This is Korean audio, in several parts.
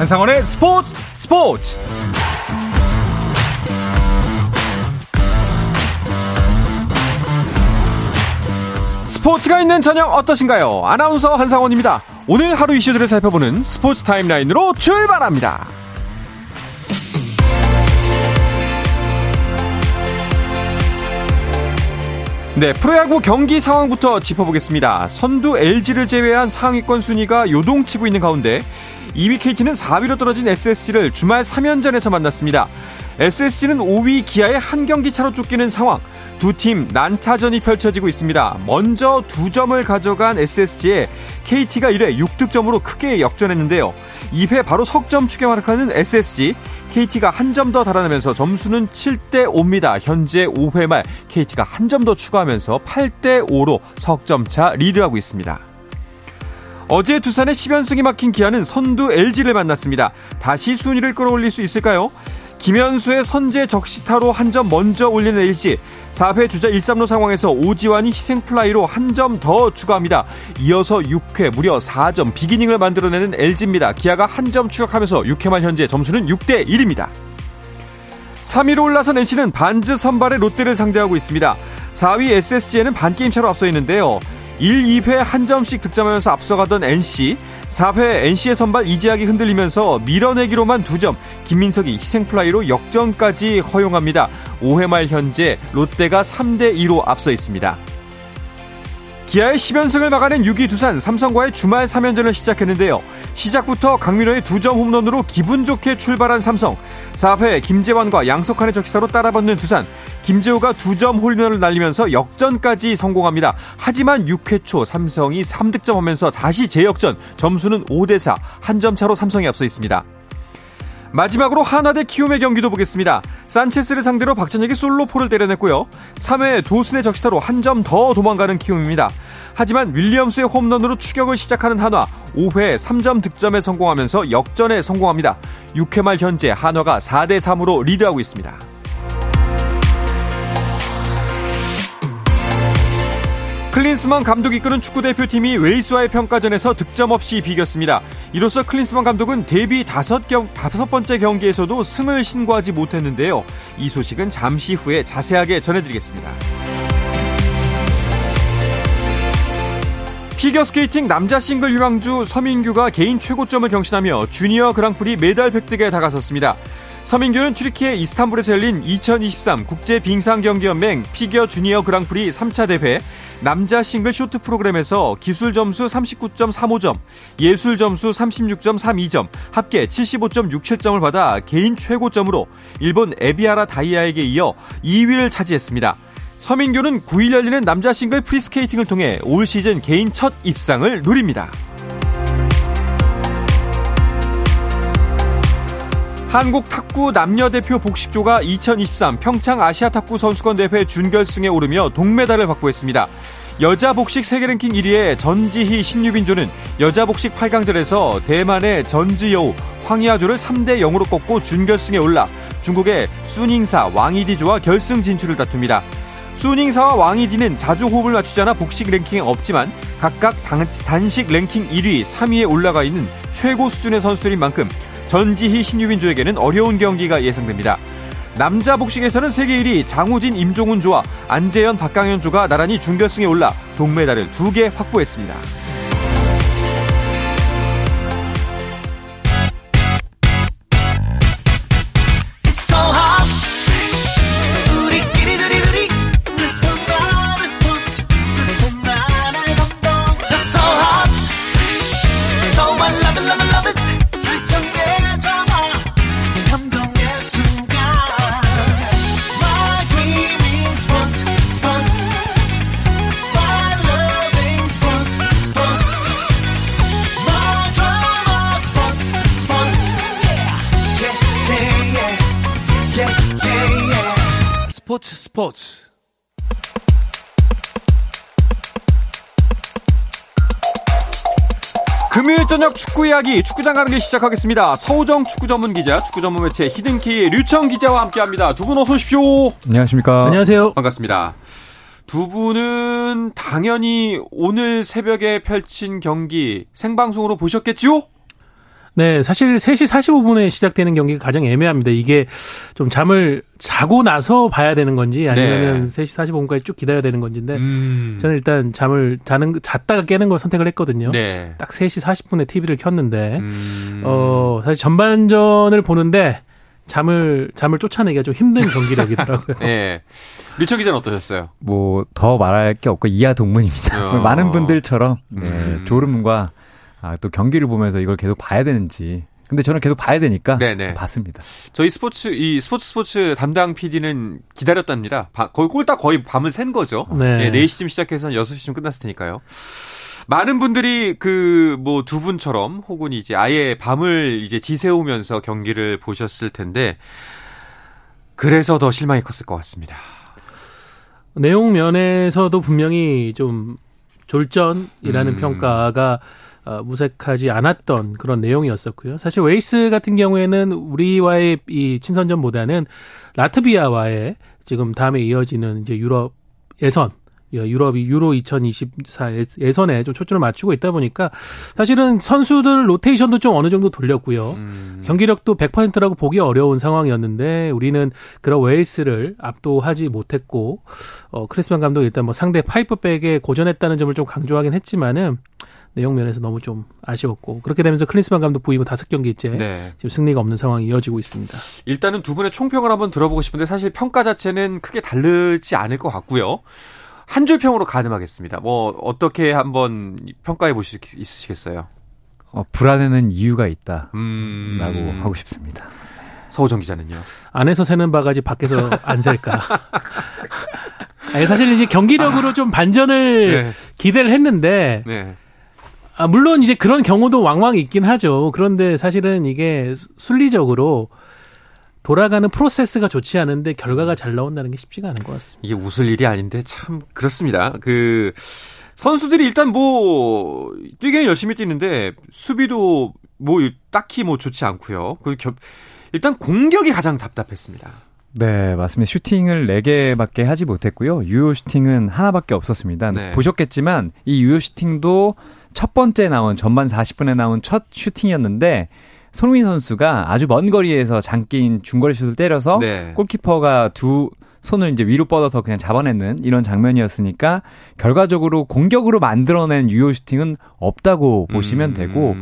한상원의 스포츠 스포츠 스포츠가 있는 저녁 어떠신가요? 아나운서 한상원입니다. 오늘 하루 이슈들을 살펴보는 스포츠 타임라인으로 출발합니다. 네, 프로야구 경기 상황부터 짚어보겠습니다. 선두 LG를 제외한 상위권 순위가 요동치고 있는 가운데 2위 KT는 4위로 떨어진 SSG를 주말 3연전에서 만났습니다. SSG는 5위 기아의 한 경기 차로 쫓기는 상황. 두 팀 난타전이 펼쳐지고 있습니다. 먼저 두 점을 가져간 SSG에 KT가 1회 6득점으로 크게 역전했는데요. 2회 바로 석점 추격 활약하는 SSG. KT가 한 점 더 달아나면서 점수는 7대 5입니다. 현재 5회 말 KT가 한 점 더 추가하면서 8대 5로 석점 차 리드하고 있습니다. 어제 두산의 10연승이 막힌 기아는 선두 LG를 만났습니다. 다시 순위를 끌어올릴 수 있을까요? 김현수의 선제 적시타로 한 점 먼저 올리는 LG. 4회 주자 1, 3루 상황에서 오지환이 희생플라이로 한 점 더 추가합니다. 이어서 6회 무려 4점 비기닝을 만들어내는 LG입니다. 기아가 한 점 추격하면서 6회 말 현재 점수는 6대 1입니다. 3위로 올라선 NC는 반즈 선발의 롯데를 상대하고 있습니다. 4위 SSG에는 반게임 차로 앞서 있는데요. 1, 2회 한 점씩 득점하면서 앞서가던 NC 4회 NC의 선발 이재학이 흔들리면서 밀어내기로만 2점 김민석이 희생플라이로 역전까지 허용합니다. 5회 말 현재 롯데가 3대2로 앞서 있습니다. 기아의 10연승을 막아낸 6위 두산 삼성과의 주말 3연전을 시작했는데요. 시작부터 강민호의 2점 홈런으로 기분 좋게 출발한 삼성. 4회 김재환과 양석환의 적시타로 따라붙는 두산. 김재호가 2점 홀런을 날리면서 역전까지 성공합니다. 하지만 6회 초 삼성이 3득점하면서 다시 재역전. 점수는 5대4. 한 점 차로 삼성이 앞서 있습니다. 마지막으로 하나 대 키움의 경기도 보겠습니다. 산체스를 상대로 박찬혁이 솔로포를 때려냈고요. 3회 도순의 적시타로 한 점 더 도망가는 키움입니다. 하지만 윌리엄스의 홈런으로 추격을 시작하는 한화 5회 3점 득점에 성공하면서 역전에 성공합니다. 6회 말 현재 한화가 4대 3으로 리드하고 있습니다. 클린스만 감독이 이끄는 축구 대표팀이 웨일스와의 평가전에서 득점 없이 비겼습니다. 이로써 클린스만 감독은 데뷔 다섯 경, 다섯 번째 경기에서도 승을 신고하지 못했는데요. 이 소식은 잠시 후에 자세하게 전해드리겠습니다. 피겨스케이팅 남자 싱글 유망주 서민규가 개인 최고점을 경신하며 주니어 그랑프리 메달 획득에 다가섰습니다. 서민규는 튀르키예 이스탄불에서 열린 2023 국제 빙상경기연맹 피겨 주니어 그랑프리 3차 대회 남자 싱글 쇼트 프로그램에서 기술 점수 39.35점, 예술 점수 36.32점, 합계 75.67점을 받아 개인 최고점으로 일본 에비하라 다이야에게 이어 2위를 차지했습니다. 서민규는 9일 열리는 남자 싱글 프리스케이팅을 통해 올 시즌 개인 첫 입상을 노립니다. 한국 탁구 남녀대표 복식조가 2023 평창 아시아 탁구 선수권 대회 준결승에 오르며 동메달을 확보했습니다. 여자 복식 세계 랭킹 1위의 전지희 신유빈조는 여자 복식 8강전에서 대만의 전지여우 황희아조를 3대 0으로 꺾고 준결승에 올라 중국의 순잉사 왕이디조와 결승 진출을 다툽니다. 순잉사와 왕이디는 자주 호흡을 맞추지 않아 복식 랭킹에 없지만 각각 단식 랭킹 1위, 3위에 올라가 있는 최고 수준의 선수들인 만큼 전지희 신유빈조에게는 어려운 경기가 예상됩니다. 남자 복싱에서는 세계 1위 장우진 임종훈 조와 안재현 박강현 조가 나란히 준결승에 올라 동메달을 두 개 확보했습니다. 스포츠 금요일 저녁 축구 이야기 축구장 가는 길 시작하겠습니다. 서우정 축구 전문 기자, 축구 전문 매체 히든키의 류청 기자와 함께합니다. 두 분 어서 오십시오. 안녕하십니까. 안녕하세요. 반갑습니다. 두 분은 당연히 오늘 새벽에 펼친 경기 생방송으로 보셨겠죠? 네, 사실 3시 45분에 시작되는 경기가 가장 애매합니다. 이게 좀 잠을 자고 나서 봐야 되는 건지 아니면 네. 3시 45분까지 쭉 기다려야 되는 건지인데 음. 저는 일단 잠을 자는 잤다가 깨는 걸 선택을 했거든요. 네. 딱 3시 40분에 TV를 켰는데 음. 어, 사실 전반전을 보는데 잠을 잠을 쫓아내기가 좀 힘든 경기력이더라고요. 네. 리처 기자는 어떠셨어요? 뭐 더 말할 게 없고 이하 동문입니다. 어. 많은 분들처럼 네, 음. 졸음과 아, 또 경기를 보면서 이걸 계속 봐야 되는지. 근데 저는 계속 봐야 되니까 네네. 봤습니다. 저희 스포츠 이 스포츠 스포츠 담당 PD는 기다렸답니다. 거의 꼴딱 거의 밤을 샌 거죠. 네. 네 4시쯤 시작해서 6시쯤 끝났을 테니까요. 많은 분들이 그 뭐 두 분처럼 혹은 이제 아예 밤을 이제 지새우면서 경기를 보셨을 텐데 그래서 더 실망이 컸을 것 같습니다. 내용 면에서도 분명히 좀 졸전이라는 음. 평가가 어, 무색하지 않았던 그런 내용이었었고요. 사실 웨일스 같은 경우에는 우리와의 이 친선전보다는 라트비아와의 지금 다음에 이어지는 이제 유럽 예선 유럽이 유로 2024 예선에 좀 초점을 맞추고 있다 보니까 사실은 선수들 로테이션도 좀 어느 정도 돌렸고요. 음. 경기력도 100%라고 보기 어려운 상황이었는데 우리는 그런 웨일스를 압도하지 못했고 어 클린스만 감독 일단 뭐 상대 five back에 고전했다는 점을 좀 강조하긴 했지만은 내용 면에서 너무 좀 아쉬웠고 그렇게 되면서 클린스만 감독 부임은 다섯 경기째 네. 지금 승리가 없는 상황이 이어지고 있습니다. 일단은 두 분의 총평을 한번 들어보고 싶은데 사실 평가 자체는 크게 다르지 않을 것 같고요. 한 줄 평으로 가늠하겠습니다. 뭐 어떻게 한번 평가해 보실 수 있으시겠어요? 어, 불안해는 이유가 있다라고 음... 하고 싶습니다. 서우정 기자는요? 안에서 새는 바가지 밖에서 안 셀까? 아니, 사실 이제 경기력으로 아... 좀 반전을 네. 기대를 했는데 네. 아, 물론 이제 그런 경우도 왕왕 있긴 하죠. 그런데 사실은 이게 순리적으로 돌아가는 프로세스가 좋지 않은데 결과가 잘 나온다는 게 쉽지가 않은 것 같습니다. 이게 웃을 일이 아닌데 참 그렇습니다. 그 선수들이 일단 뭐 뛰기는 열심히 뛰는데 수비도 뭐 딱히 뭐 좋지 않고요. 그 일단 공격이 가장 답답했습니다. 네, 맞습니다. 슈팅을 4개밖에 하지 못했고요. 유효 슈팅은 하나밖에 없었습니다. 네. 보셨겠지만 이 유효 슈팅도 첫 번째 나온 전반 40분에 나온 첫 슈팅이었는데 손흥민 선수가 아주 먼 거리에서 장기인 중거리 슛을 때려서 네. 골키퍼가 두 손을 이제 위로 뻗어서 그냥 잡아내는 이런 장면이었으니까 결과적으로 공격으로 만들어낸 유효 슈팅은 없다고 보시면 음. 되고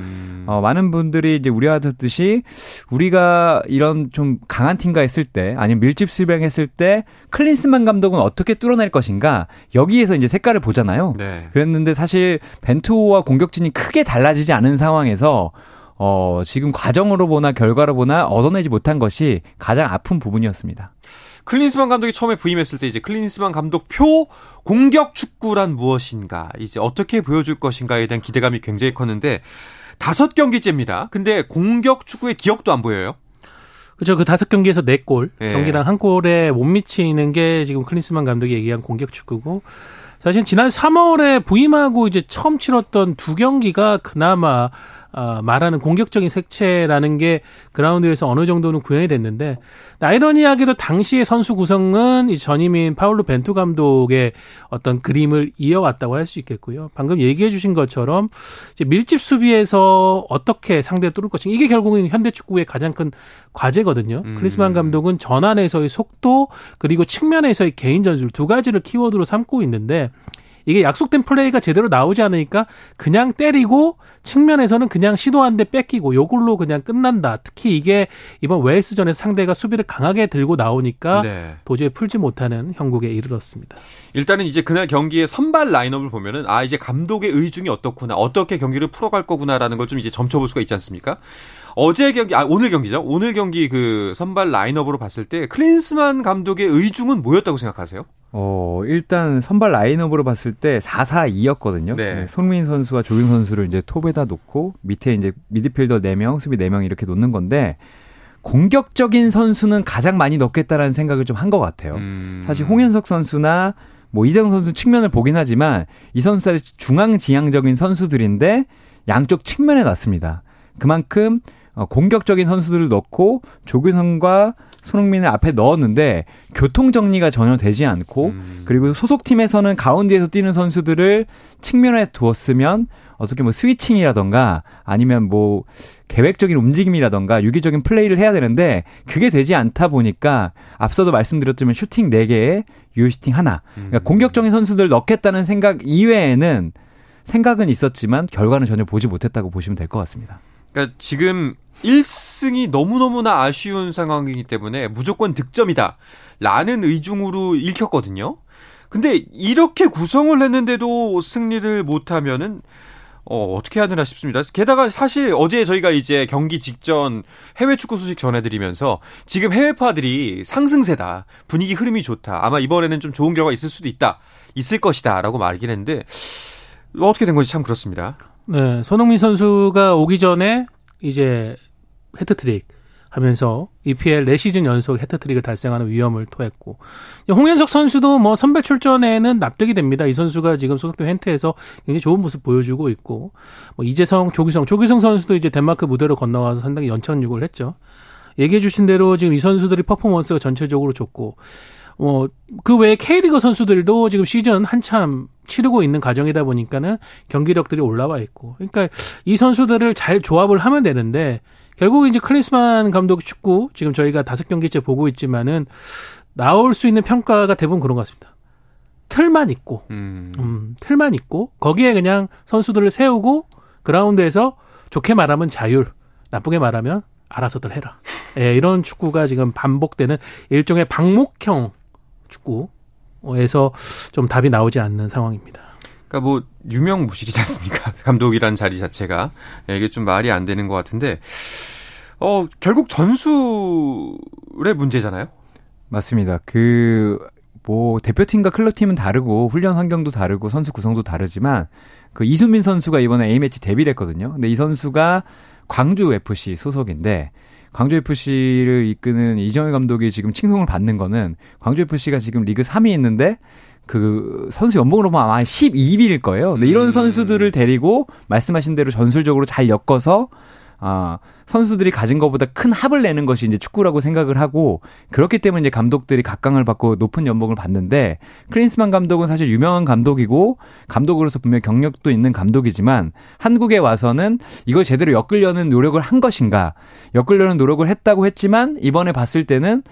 어, 많은 분들이 이제 우려하셨듯이 우리가 이런 좀 강한 팀과 했을 때 아니면 밀집 수비했을 때 클린스만 감독은 어떻게 뚫어낼 것인가 여기에서 이제 색깔을 보잖아요. 네. 그랬는데 사실 벤투호와 공격진이 크게 달라지지 않은 상황에서 어, 지금 과정으로 보나 결과로 보나 얻어내지 못한 것이 가장 아픈 부분이었습니다. 클린스만 감독이 처음에 부임했을 때 이제 클린스만 감독 표 공격 축구란 무엇인가 이제 어떻게 보여줄 것인가에 대한 기대감이 굉장히 컸는데 다섯 경기째입니다. 근데 공격 축구의 기억도 안 보여요. 그렇죠. 그 다섯 경기에서 네 골, 네. 경기당 한 골에 못 미치는 게 지금 클린스만 감독이 얘기한 공격 축구고 사실 지난 3월에 부임하고 이제 처음 치렀던 두 경기가 그나마 어, 말하는 공격적인 색채라는 게 그라운드에서 어느 정도는 구현이 됐는데 아이러니하게도 당시의 선수 구성은 이 전임인 파울로 벤투 감독의 어떤 그림을 이어왔다고 할 수 있겠고요. 방금 얘기해 주신 것처럼 이제 밀집 수비에서 어떻게 상대를 뚫을 것인가 이게 결국은 현대 축구의 가장 큰 과제거든요. 음. 크리스만 감독은 전환에서의 속도 그리고 측면에서의 개인 전술 두 가지를 키워드로 삼고 있는데 이게 약속된 플레이가 제대로 나오지 않으니까 그냥 때리고 측면에서는 그냥 시도하는데 뺏기고 요걸로 그냥 끝난다. 특히 이게 이번 웨일스전에 상대가 수비를 강하게 들고 나오니까 네. 도저히 풀지 못하는 형국에 이르렀습니다. 일단은 이제 그날 경기의 선발 라인업을 보면은 아 이제 감독의 의중이 어떻구나 어떻게 경기를 풀어갈 거구나라는 걸 좀 이제 점쳐볼 수가 있지 않습니까? 어제 경기, 아, 오늘 경기죠? 오늘 경기 그 선발 라인업으로 봤을 때 클린스만 감독의 의중은 뭐였다고 생각하세요? 어, 일단 선발 라인업으로 봤을 때 4-4-2였거든요. 네. 네, 손민 선수와 조윤 선수를 이제 톱에다 놓고 밑에 이제 미드필더 4명, 수비 4명 이렇게 놓는 건데 공격적인 선수는 가장 많이 넣겠다라는 생각을 좀 한 것 같아요. 음. 사실 홍현석 선수나 뭐 이정 선수 측면을 보긴 하지만 이 선수들이 중앙 지향적인 선수들인데 양쪽 측면에 놨습니다. 그만큼 어, 공격적인 선수들을 넣고 조규성과 손흥민을 앞에 넣었는데 교통 정리가 전혀 되지 않고 음. 그리고 소속팀에서는 가운데에서 뛰는 선수들을 측면에 두었으면 어떻게 뭐 스위칭이라던가 아니면 뭐 계획적인 움직임이라던가 유기적인 플레이를 해야 되는데 그게 되지 않다 보니까 앞서도 말씀드렸지만 슈팅 4개에 유슈팅 하나. 그러니까 음. 공격적인 선수들 넣겠다는 생각 이외에는 생각은 있었지만 결과는 전혀 보지 못했다고 보시면 될 것 같습니다. 그러니까 지금 1승이 너무너무나 아쉬운 상황이기 때문에 무조건 득점이다. 라는 의중으로 읽혔거든요. 근데 이렇게 구성을 했는데도 승리를 못하면은 어, 어떻게 되나 싶습니다. 게다가 사실 어제 저희가 이제 경기 직전 해외 축구 소식 전해드리면서 지금 해외파들이 상승세다. 분위기 흐름이 좋다. 아마 이번에는 좀 좋은 결과 있을 수도 있다. 있을 것이다. 라고 말하긴 했는데 어떻게 된 건지 참 그렇습니다. 네. 손흥민 선수가 오기 전에 이제 헤트트릭 하면서 EPL 4시즌 연속 헤트트릭을 달성하는 위험을 토했고 홍현석 선수도 뭐 선발 출전에는 납득이 됩니다. 이 선수가 지금 소속팀 hen트에서 굉장히 좋은 모습 보여주고 있고 뭐 이재성, 조규성, 조규성 선수도 이제 덴마크 무대로 건너가서 상당히 연착륙을 했죠. 얘기해 주신 대로 지금 이 선수들이 퍼포먼스가 전체적으로 좋고 뭐그 외에 K리그 선수들도 지금 시즌 한참 치르고 있는 과정이다 보니까는 경기력들이 올라와 있고 그러니까 이 선수들을 잘 조합을 하면 되는데 결국 이제 클린스만 감독 축구 지금 저희가 다섯 경기째 보고 있지만은 나올 수 있는 평가가 대부분 그런 것 같습니다. 틀만 있고, 음. 음, 틀만 있고 거기에 그냥 선수들을 세우고 그라운드에서 좋게 말하면 자율, 나쁘게 말하면 알아서들 해라. 예, 이런 축구가 지금 반복되는 일종의 방목형 축구에서 좀 답이 나오지 않는 상황입니다. 그러니까 뭐 유명 무실이지 않습니까? 감독이란 자리 자체가 예, 이게 좀 말이 안 되는 것 같은데 어 결국 전술의 문제잖아요. 맞습니다. 그 뭐 대표팀과 클럽팀은 다르고 훈련 환경도 다르고 선수 구성도 다르지만 그 이수민 선수가 이번에 A매치 데뷔를 했거든요. 근데 이 선수가 광주 FC 소속인데 광주 FC를 이끄는 이정현 감독이 지금 칭송을 받는 거는 광주 FC가 지금 리그 3위 있는데 그 선수 연봉으로 보면 아마 12위일 거예요. 근데 이런 음. 선수들을 데리고 말씀하신 대로 전술적으로 잘 엮어서 아, 선수들이 가진 것보다 큰 합을 내는 것이 이제 축구라고 생각을 하고 그렇기 때문에 이제 감독들이 각광을 받고 높은 연봉을 받는데 크린스만 감독은 사실 유명한 감독이고 감독으로서 분명 경력도 있는 감독이지만 한국에 와서는 이걸 제대로 엮으려는 노력을 한 것인가 엮으려는 노력을 했다고 했지만 이번에 봤을 때는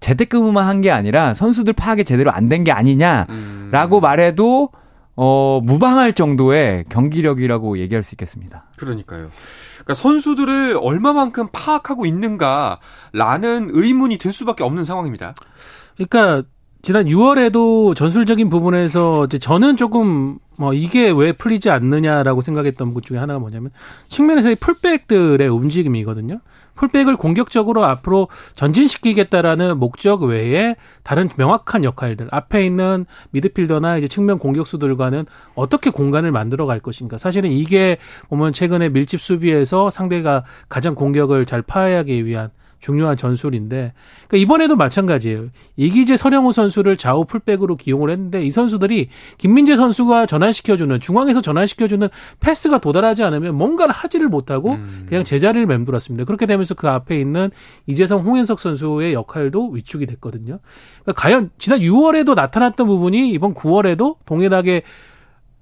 재택근무만 한 게 아니라 선수들 파악이 제대로 안 된 게 아니냐라고 음. 말해도 어, 무방할 정도의 경기력이라고 얘기할 수 있겠습니다. 그러니까요. 그러니까 선수들을 얼마만큼 파악하고 있는가라는 의문이 들 수밖에 없는 상황입니다. 그러니까 지난 6월에도 전술적인 부분에서 이제 저는 조금 뭐 이게 왜 풀리지 않느냐라고 생각했던 것 중에 하나가 뭐냐면 측면에서의 풀백들의 움직임이거든요. 풀백을 공격적으로 앞으로 전진시키겠다라는 목적 외에 다른 명확한 역할들 앞에 있는 미드필더나 이제 측면 공격수들과는 어떻게 공간을 만들어 갈 것인가. 사실은 이게 보면 최근에 밀집 수비에서 상대가 가장 공격을 잘 파악하기 위한 중요한 전술인데 그러니까 이번에도 마찬가지예요. 이기재 서령호 선수를 좌우 풀백으로 기용을 했는데 이 선수들이 김민재 선수가 전환시켜주는 중앙에서 전환시켜주는 패스가 도달하지 않으면 뭔가를 하지를 못하고 음. 그냥 제자리를 맴돌았습니다. 그렇게 되면서 그 앞에 있는 이재성 홍현석 선수의 역할도 위축이 됐거든요. 그러니까 과연 지난 6월에도 나타났던 부분이 이번 9월에도 동일하게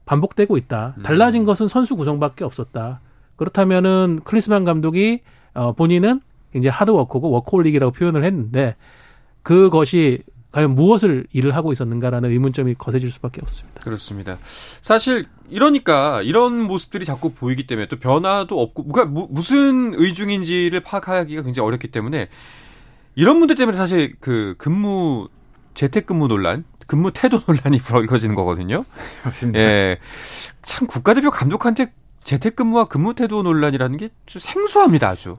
반복되고 있다. 달라진 음. 것은 선수 구성밖에 없었다. 그렇다면은 크리스만 감독이 어 본인은 이제 하드워커고 워크홀릭이라고 표현을 했는데 그것이 과연 무엇을 일을 하고 있었는가라는 의문점이 거세질 수밖에 없습니다. 그렇습니다. 사실 이러니까 이런 모습들이 자꾸 보이기 때문에 또 변화도 없고 그러니까 무슨 의중인지를 파악하기가 굉장히 어렵기 때문에 이런 분들 때문에 사실 그 근무 재택근무 논란, 근무 태도 논란이 불어지는 거거든요. 맞습니다. 예. 참 국가대표 감독한테 재택근무와 근무 태도 논란이라는 게좀 생소합니다, 아주.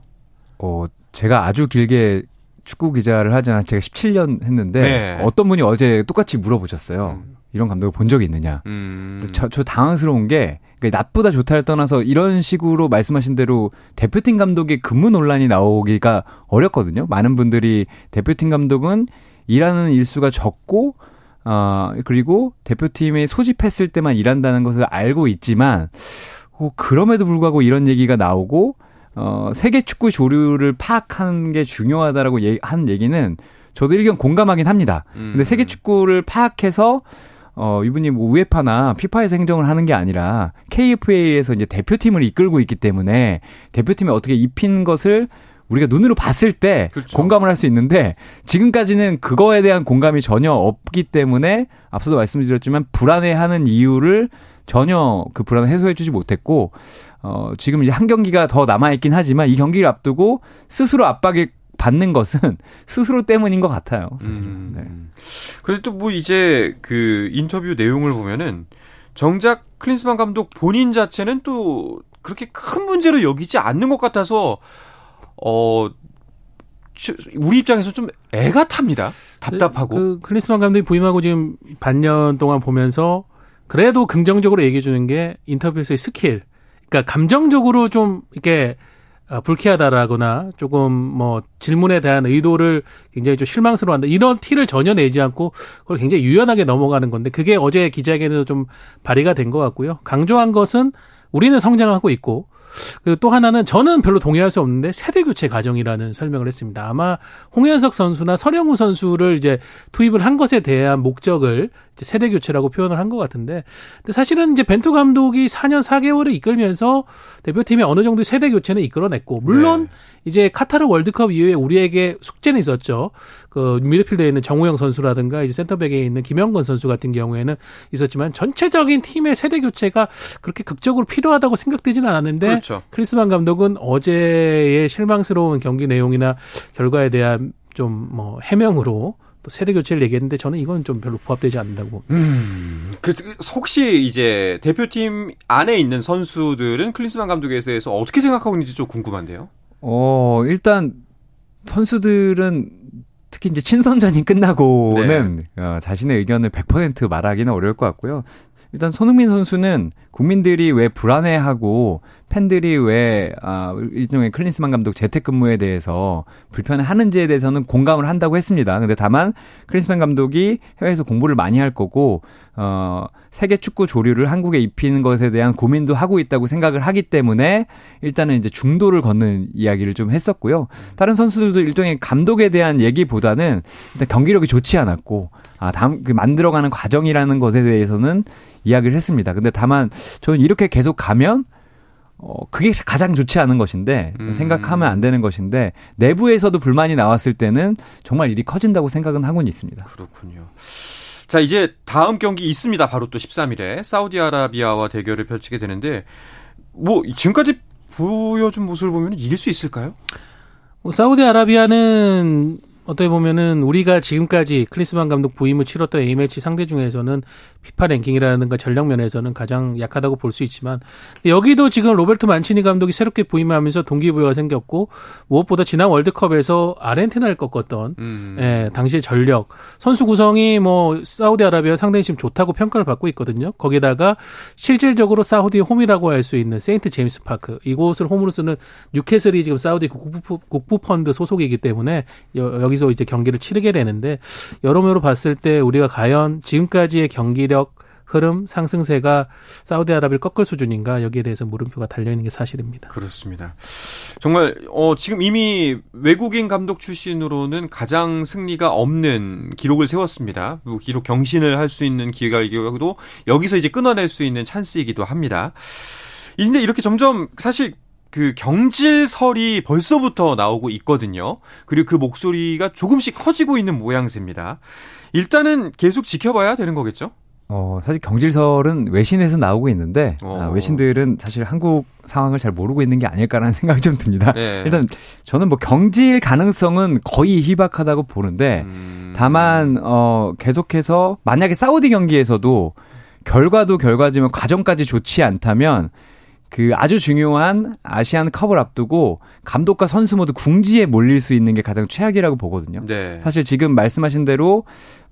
어, 제가 아주 길게 축구 기자를 하지 않아 제가 17년 했는데 네. 어떤 분이 어제 똑같이 물어보셨어요. 음. 이런 감독을 본 적이 있느냐. 음. 저, 저 당황스러운 게 그러니까 나쁘다 좋다를 떠나서 이런 식으로 말씀하신 대로 대표팀 감독의 근무 논란이 나오기가 어렵거든요. 많은 분들이 대표팀 감독은 일하는 일수가 적고 어, 그리고 대표팀에 소집했을 때만 일한다는 것을 알고 있지만 어, 그럼에도 불구하고 이런 얘기가 나오고 어, 세계 축구 조류를 파악하는 게 중요하다라고 한 얘기는 저도 일견 공감하긴 합니다. 근데 음. 세계 축구를 파악해서 어, 이분이 뭐 우에파나 피파에서 행정을 하는 게 아니라 KFA에서 이제 대표팀을 이끌고 있기 때문에 대표팀에 어떻게 입힌 것을 우리가 눈으로 봤을 때 그렇죠. 공감을 할 수 있는데 지금까지는 그거에 대한 공감이 전혀 없기 때문에 앞서도 말씀드렸지만 불안해하는 이유를 전혀 그 불안을 해소해주지 못했고 어 지금 이제 한 경기가 더 남아 있긴 하지만 이 경기를 앞두고 스스로 압박에 받는 것은 스스로 때문인 것 같아요. 사실. 음. 네. 그래도 뭐 이제 그 인터뷰 내용을 보면은 정작 클린스만 감독 본인 자체는 또 그렇게 큰 문제로 여기지 않는 것 같아서 어 우리 입장에서 좀 애가 탑니다. 답답하고. 그, 그 클린스만 감독이 부임하고 지금 반년 동안 보면서 그래도 긍정적으로 얘기해 주는 게 인터뷰에서의 스킬. 그러니까 감정적으로 좀 이렇게 아, 불쾌하다라거나 조금 뭐 질문에 대한 의도를 굉장히 좀 실망스러워한다 이런 티를 전혀 내지 않고 그걸 굉장히 유연하게 넘어가는 건데 그게 어제 기자회견에서 좀 발휘가 된 것 같고요. 강조한 것은 우리는 성장하고 있고 그리고 또 하나는 저는 별로 동의할 수 없는데 세대 교체 과정이라는 설명을 했습니다. 아마 홍현석 선수나 서령우 선수를 이제 투입을 한 것에 대한 목적을 세대 교체라고 표현을 한 것 같은데 근데 사실은 이제 벤투 감독이 4년 4개월을 이끌면서 대표팀이 어느 정도 세대 교체는 이끌어냈고 물론 네. 이제 카타르 월드컵 이후에 우리에게 숙제는 있었죠. 그 미드필드에 있는 정우영 선수라든가 이제 센터백에 있는 김영건 선수 같은 경우에는 있었지만 전체적인 팀의 세대 교체가 그렇게 극적으로 필요하다고 생각되지는 않았는데 그렇죠. 크리스만 감독은 어제의 실망스러운 경기 내용이나 결과에 대한 좀 뭐 해명으로 또 세대 교체를 얘기했는데 저는 이건 좀 별로 부합되지 않는다고. 음, 그 혹시 이제 대표팀 안에 있는 선수들은 클린스만 감독에 대해서 어떻게 생각하고 있는지 좀 궁금한데요. 어, 일단 선수들은 특히 이제 친선전이 끝나고는 네. 어, 자신의 의견을 100% 말하기는 어려울 것 같고요. 일단 손흥민 선수는 국민들이 왜 불안해하고 팬들이 왜 아, 일종의 클린스만 감독 재택근무에 대해서 불편해하는지에 대해서는 공감을 한다고 했습니다. 근데 다만 클린스만 감독이 해외에서 공부를 많이 할 거고 어 세계 축구 조류를 한국에 입히는 것에 대한 고민도 하고 있다고 생각을 하기 때문에 일단은 이제 중도를 걷는 이야기를 좀 했었고요. 다른 선수들도 일종의 감독에 대한 얘기보다는 일단 경기력이 좋지 않았고 아, 다음 그 만들어가는 과정이라는 것에 대해서는 이야기를 했습니다. 근데 다만 저는 이렇게 계속 가면 어, 그게 가장 좋지 않은 것인데, 음. 생각하면 안 되는 것인데, 내부에서도 불만이 나왔을 때는 정말 일이 커진다고 생각은 하고는 있습니다. 그렇군요. 자, 이제 다음 경기 있습니다. 바로 또 13일에 사우디아라비아와 대결을 펼치게 되는데, 뭐, 지금까지 보여준 모습을 보면 이길 수 있을까요? 뭐, 사우디아라비아는 어떻게 보면은 우리가 지금까지 크리스만 감독 부임 후 치렀던 A매치 상대 중에서는 피파 랭킹이라든가 전력 면에서는 가장 약하다고 볼 수 있지만 여기도 지금 로베르토 만치니 감독이 새롭게 부임하면서 동기부여가 생겼고 무엇보다 지난 월드컵에서 아르헨티나를 꺾었던 음. 예, 당시의 전력 선수 구성이 뭐 사우디아라비아 상당히 지금 좋다고 평가를 받고 있거든요. 거기다가 실질적으로 사우디 홈이라고 할 수 있는 세인트 제임스 파크 이곳을 홈으로 쓰는 뉴캐슬이 지금 사우디 국부, 국부 펀드 소속이기 때문에 여, 여기서 이제 경기를 치르게 되는데 여러모로 봤을 때 우리가 과연 지금까지의 경기력 흐름 상승세가 사우디아라비아를 꺾을 수준인가 여기에 대해서 물음표가 달려 있는 게 사실입니다. 그렇습니다. 정말 어 지금 이미 외국인 감독 출신으로는 가장 승리가 없는 기록을 세웠습니다. 뭐 기록 경신을 할 수 있는 기회가이기도 여기서 이제 끊어낼 수 있는 찬스이기도 합니다. 이제 이렇게 점점 사실 그 경질설이 벌써부터 나오고 있거든요. 그리고 그 목소리가 조금씩 커지고 있는 모양새입니다. 일단은 계속 지켜봐야 되는 거겠죠? 어, 사실 경질설은 외신에서 나오고 있는데 아, 어. 외신들은 사실 한국 상황을 잘 모르고 있는 게 아닐까라는 생각이 좀 듭니다. 네. 일단 저는 뭐 경질 가능성은 거의 희박하다고 보는데 음. 다만 어 계속해서 만약에 사우디 경기에서도 결과도 결과지만 과정까지 좋지 않다면 그 아주 중요한 아시안 컵을 앞두고 감독과 선수 모두 궁지에 몰릴 수 있는 게 가장 최악이라고 보거든요. 네. 사실 지금 말씀하신 대로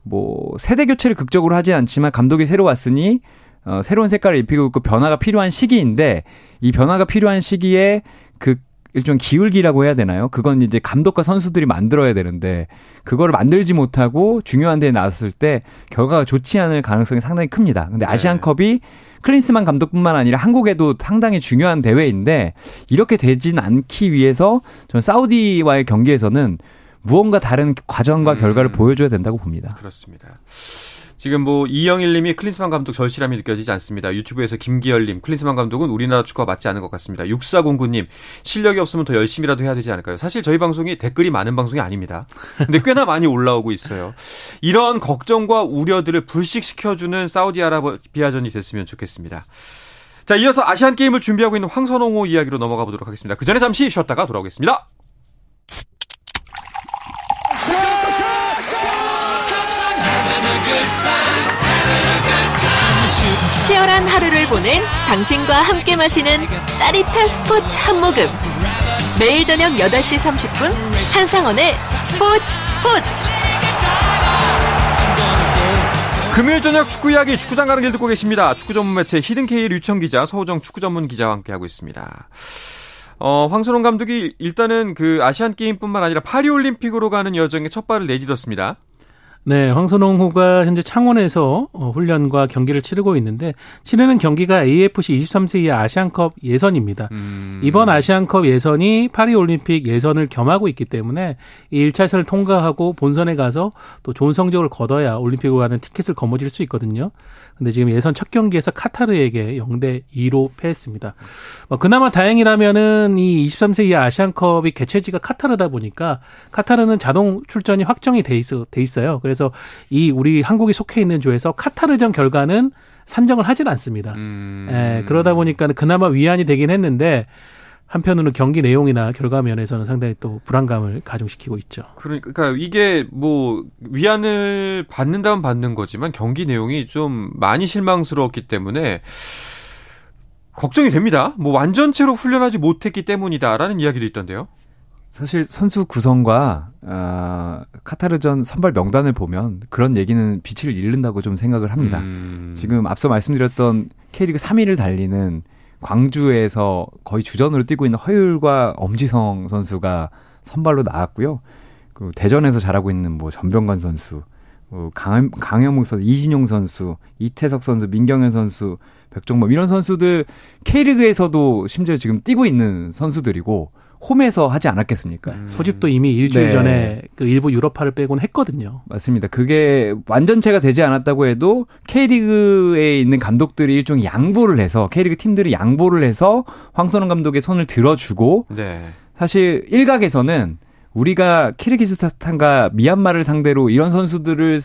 뭐 세대 교체를 극적으로 하지 않지만 감독이 새로 왔으니 어, 새로운 색깔을 입히고 있고 변화가 필요한 시기인데 이 변화가 필요한 시기에 그 일종 기울기라고 해야 되나요? 그건 이제 감독과 선수들이 만들어야 되는데 그거를 만들지 못하고 중요한 데에 나왔을 때 결과가 좋지 않을 가능성이 상당히 큽니다. 근데 네. 아시안컵이 클린스만 감독뿐만 아니라 한국에도 상당히 중요한 대회인데 이렇게 되진 않기 위해서 저는 사우디와의 경기에서는 무언가 다른 과정과 결과를 음. 보여줘야 된다고 봅니다. 그렇습니다. 지금 뭐 이영일님이 클린스만 감독 절실함이 느껴지지 않습니다. 유튜브에서 김기열님 클린스만 감독은 우리나라 축구와 맞지 않은 것 같습니다. 6409님 실력이 없으면 더 열심히라도 해야 되지 않을까요? 사실 저희 방송이 댓글이 많은 방송이 아닙니다. 근데 꽤나 많이 올라오고 있어요. 이런 걱정과 우려들을 불식시켜주는 사우디아라비아전이 됐으면 좋겠습니다. 자, 이어서 아시안 게임을 준비하고 있는 황선홍호 이야기로 넘어가 보도록 하겠습니다. 그 전에 잠시 쉬었다가 돌아오겠습니다. 치열한 하루를 보낸 당신과 함께 마시는 짜릿한 스포츠 한 모금. 매일 저녁 8시 30분 한상원의 스포츠 스포츠. 금요일 저녁 축구 이야기 축구장 가는 길 듣고 계십니다. 축구 전문 매체 히든케이 류청 기자, 서우정 축구 전문 기자와 함께하고 있습니다. 어, 황선홍 감독이 일단은 그 아시안 게임뿐만 아니라 파리 올림픽으로 가는 여정에 첫 발을 내딛었습니다. 네, 황선홍호가 현재 창원에서 어, 훈련과 경기를 치르고 있는데 치르는 경기가 AFC 23세 이하 아시안컵 예선입니다. 음. 이번 아시안컵 예선이 파리 올림픽 예선을 겸하고 있기 때문에 이 1차 예선을 통과하고 본선에 가서 또 좋은 성적을 거둬야 올림픽으로 가는 티켓을 거머쥘 수 있거든요. 근데 지금 예선 첫 경기에서 카타르에게 0대 2로 패했습니다. 뭐 그나마 다행이라면은 이 23세 이하 아시안컵이 개최지가 카타르다 보니까 카타르는 자동 출전이 확정이 돼 있어 돼 있어요. 그래서 이 우리 한국이 속해 있는 조에서 카타르전 결과는 산정을 하질 않습니다. 음. 예, 그러다 보니까 그나마 위안이 되긴 했는데 한편으로는 경기 내용이나 결과 면에서는 상당히 또 불안감을 가중시키고 있죠. 그러니까 이게 뭐 위안을 받는다면 받는 거지만 경기 내용이 좀 많이 실망스러웠기 때문에 걱정이 됩니다. 뭐 완전체로 훈련하지 못했기 때문이다라는 이야기도 있던데요. 사실 선수 구성과 어, 카타르전 선발 명단을 보면 그런 얘기는 빛을 잃는다고 좀 생각을 합니다. 음. 지금 앞서 말씀드렸던 K리그 3위를 달리는 광주에서 거의 주전으로 뛰고 있는 허율과 엄지성 선수가 선발로 나왔고요. 그 대전에서 잘하고 있는 뭐 전병관 선수, 뭐 강, 강현묵 선수, 이진용 선수, 이태석 선수, 민경현 선수, 백종범 이런 선수들 K리그에서도 심지어 지금 뛰고 있는 선수들이고 홈에서 하지 않았겠습니까? 음. 소집도 이미 일주일 네. 전에 그 일부 유럽파를 빼곤 했거든요. 맞습니다. 그게 완전체가 되지 않았다고 해도 K리그에 있는 감독들이 일종의 양보를 해서 K리그 팀들이 양보를 해서 황선홍 감독의 손을 들어주고 네. 사실 일각에서는 우리가 키르기스스탄과 미얀마를 상대로 이런 선수들을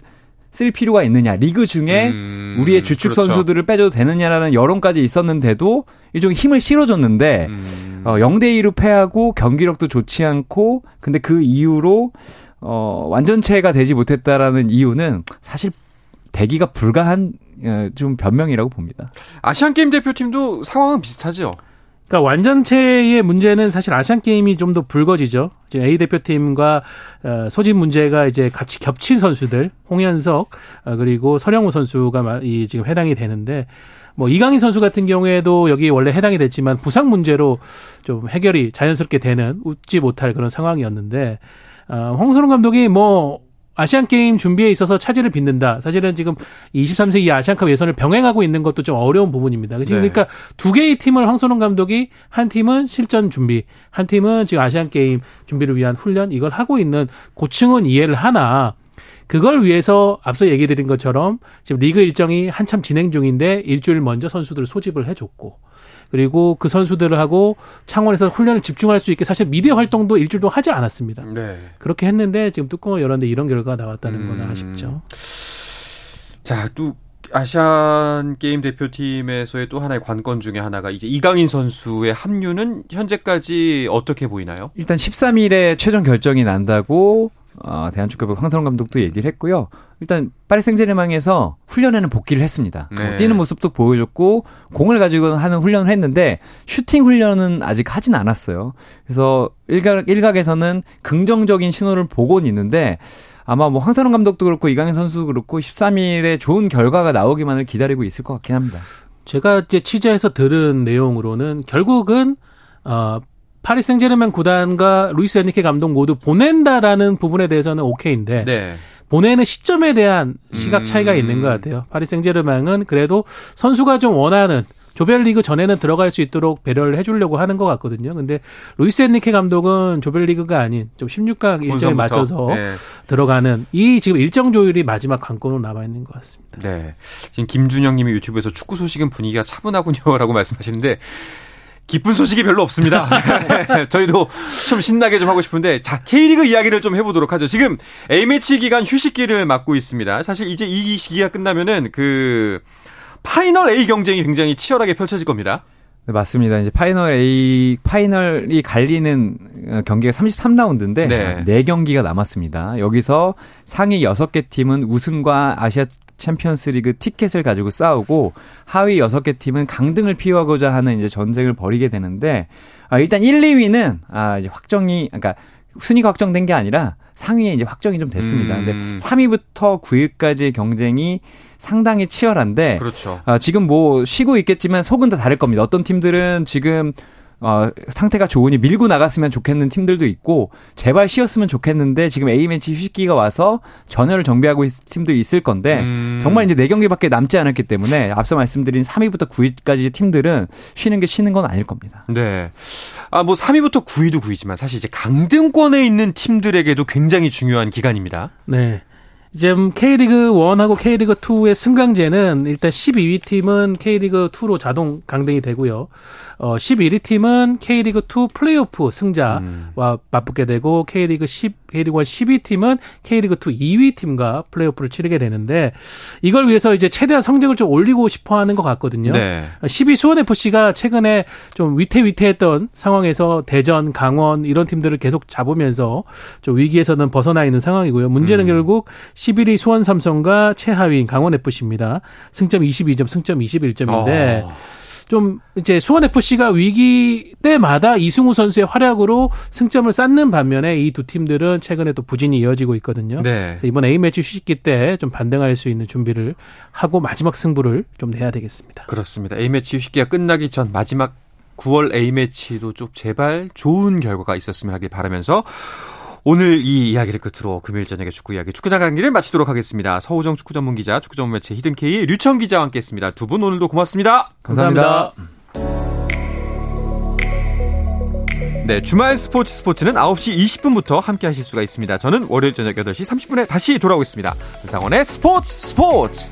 쓸 필요가 있느냐. 리그 중에 음, 우리의 주축 그렇죠. 선수들을 빼줘도 되느냐라는 여론까지 있었는데도 일종의 힘을 실어줬는데 음. 어, 0대 2로 패하고 경기력도 좋지 않고 근데 그 이후로 어, 완전체가 되지 못했다라는 이유는 사실 대기가 불가한 어, 좀 변명이라고 봅니다. 아시안 게임 대표팀도 상황은 비슷하죠. 그러니까 완전체의 문제는 사실 아시안 게임이 좀 더 불거지죠. 지금 A 대표팀과 어, 소집 문제가 이제 같이 겹친 선수들 홍현석 어, 그리고 서령우 선수가 이 지금 해당이 되는데 뭐 이강인 선수 같은 경우에도 여기 원래 해당이 됐지만 부상 문제로 좀 해결이 자연스럽게 되는 웃지 못할 그런 상황이었는데 어, 홍선홍 감독이 뭐 아시안 게임 준비에 있어서 차질을 빚는다. 사실은 지금 23세 이 아시안컵 예선을 병행하고 있는 것도 좀 어려운 부분입니다. 네. 그러니까 두 개의 팀을 황선홍 감독이 한 팀은 실전 준비, 한 팀은 지금 아시안 게임 준비를 위한 훈련 이걸 하고 있는 고층은 이해를 하나 그걸 위해서 앞서 얘기 드린 것처럼 지금 리그 일정이 한참 진행 중인데 일주일 먼저 선수들을 소집을 해줬고 그리고 그 선수들하고 창원에서 훈련을 집중할 수 있게 사실 미디어 활동도 일주일도 하지 않았습니다. 네. 그렇게 했는데 지금 뚜껑을 열었는데 이런 결과가 나왔다는 음. 건 아쉽죠. 자, 또 아시안 게임 대표팀에서의 또 하나의 관건 중에 하나가 이제 이강인 선수의 합류는 현재까지 어떻게 보이나요? 일단 13일에 최종 결정이 난다고 어, 대한축구협 황선홍 감독도 얘기를 했고요. 일단 파리 생제르맹에서 훈련에는 복귀를 했습니다. 네. 어, 뛰는 모습도 보여줬고 공을 가지고 하는 훈련을 했는데 슈팅 훈련은 아직 하진 않았어요. 그래서 일각 일각에서는 긍정적인 신호를 보고는 있는데 아마 뭐 황선홍 감독도 그렇고 이강인 선수도 그렇고 13일에 좋은 결과가 나오기만을 기다리고 있을 것 같긴 합니다. 제가 이제 취재해서 들은 내용으로는 결국은 어 파리 생제르맹 구단과 루이스 엔리케 감독 모두 보낸다라는 부분에 대해서는 오케이인데 네. 보내는 시점에 대한 시각 차이가 음. 있는 것 같아요. 파리 생제르맹은 그래도 선수가 좀 원하는 조별리그 전에는 들어갈 수 있도록 배려를 해주려고 하는 것 같거든요. 근데 루이스 엔리케 감독은 조별리그가 아닌 좀 16강 일정에 맞춰서 네. 들어가는 이 지금 일정 조율이 마지막 관건으로 남아 있는 것 같습니다. 네. 지금 김준영님이 유튜브에서 축구 소식은 분위기가 차분하군요라고 말씀하시는데 기쁜 소식이 별로 없습니다. 저희도 좀 신나게 좀 하고 싶은데 자 K리그 이야기를 좀 해보도록 하죠. 지금 A매치 기간 휴식기를 맞고 있습니다. 사실 이제 이 시기가 끝나면은 그 파이널 A 경쟁이 굉장히 치열하게 펼쳐질 겁니다. 네, 맞습니다. 이제 파이널 A 파이널이 갈리는 어, 경기가 33라운드인데 네. 4경기가 남았습니다. 여기서 상위 6개 팀은 우승과 아시아 챔피언스 리그 티켓을 가지고 싸우고 하위 6개 팀은 강등을 피하고자 하는 이제 전쟁을 벌이게 되는데 아, 일단 1, 2위는 아, 이제 확정이 그러니까 순위가 확정된 게 아니라 상위에 이제 확정이 좀 됐습니다. 음. 근데 3위부터 9위까지의 경쟁이 상당히 치열한데 그렇죠. 아, 지금 뭐 쉬고 있겠지만 속은 다 다를 겁니다. 어떤 팀들은 지금 어, 상태가 좋으니 밀고 나갔으면 좋겠는 팀들도 있고 제발 쉬었으면 좋겠는데 지금 A매치 휴식기가 와서 전열을 정비하고 있는 팀도 있을 건데 음. 정말 이제 4경기밖에 남지 않았기 때문에 앞서 말씀드린 3위부터 9위까지 팀들은 쉬는 게 쉬는 건 아닐 겁니다. 네. 아, 뭐 3위부터 9위도 9위지만 사실 이제 강등권에 있는 팀들에게도 굉장히 중요한 기간입니다. 네. 지금 K리그 1하고 K리그 2의 승강제는 일단 12위 팀은 K리그 2로 자동 강등이 되고요. 어 11위 팀은 K리그 2 플레이오프 승자와 음. 맞붙게 되고 K리그 10 K리그 1 12 팀은 K리그 2 2위 팀과 플레이오프를 치르게 되는데 이걸 위해서 이제 최대한 성적을 좀 올리고 싶어 하는 것 같거든요. 네. 12 수원 FC가 최근에 좀 위태위태했던 상황에서 대전, 강원 이런 팀들을 계속 잡으면서 좀 위기에서는 벗어나 있는 상황이고요. 문제는 음. 결국 11위 수원 삼성과 최하위인 강원 FC입니다. 승점 22점, 승점 21점인데 어. 좀 이제 수원 FC가 위기 때마다 이승우 선수의 활약으로 승점을 쌓는 반면에 이 두 팀들은 최근에 또 부진이 이어지고 있거든요. 네. 그래서 이번 A 매치 휴식기 때 좀 반등할 수 있는 준비를 하고 마지막 승부를 좀 내야 되겠습니다. 그렇습니다. A 매치 휴식기가 끝나기 전 마지막 9월 A 매치도 좀 제발 좋은 결과가 있었으면 하길 바라면서 오늘 이 이야기를 끝으로 금요일 저녁에 축구 이야기 축구장 강기를 마치도록 하겠습니다. 서우정 축구 전문 기자, 축구 전문 매체 히든케이 류청 기자와 함께했습니다. 두 분 오늘도 고맙습니다. 감사합니다. 네, 주말 스포츠 스포츠는 9시 20분부터 함께 하실 수가 있습니다. 저는 월요일 저녁 8시 30분에 다시 돌아오겠습니다. 한상원의 스포츠 스포츠!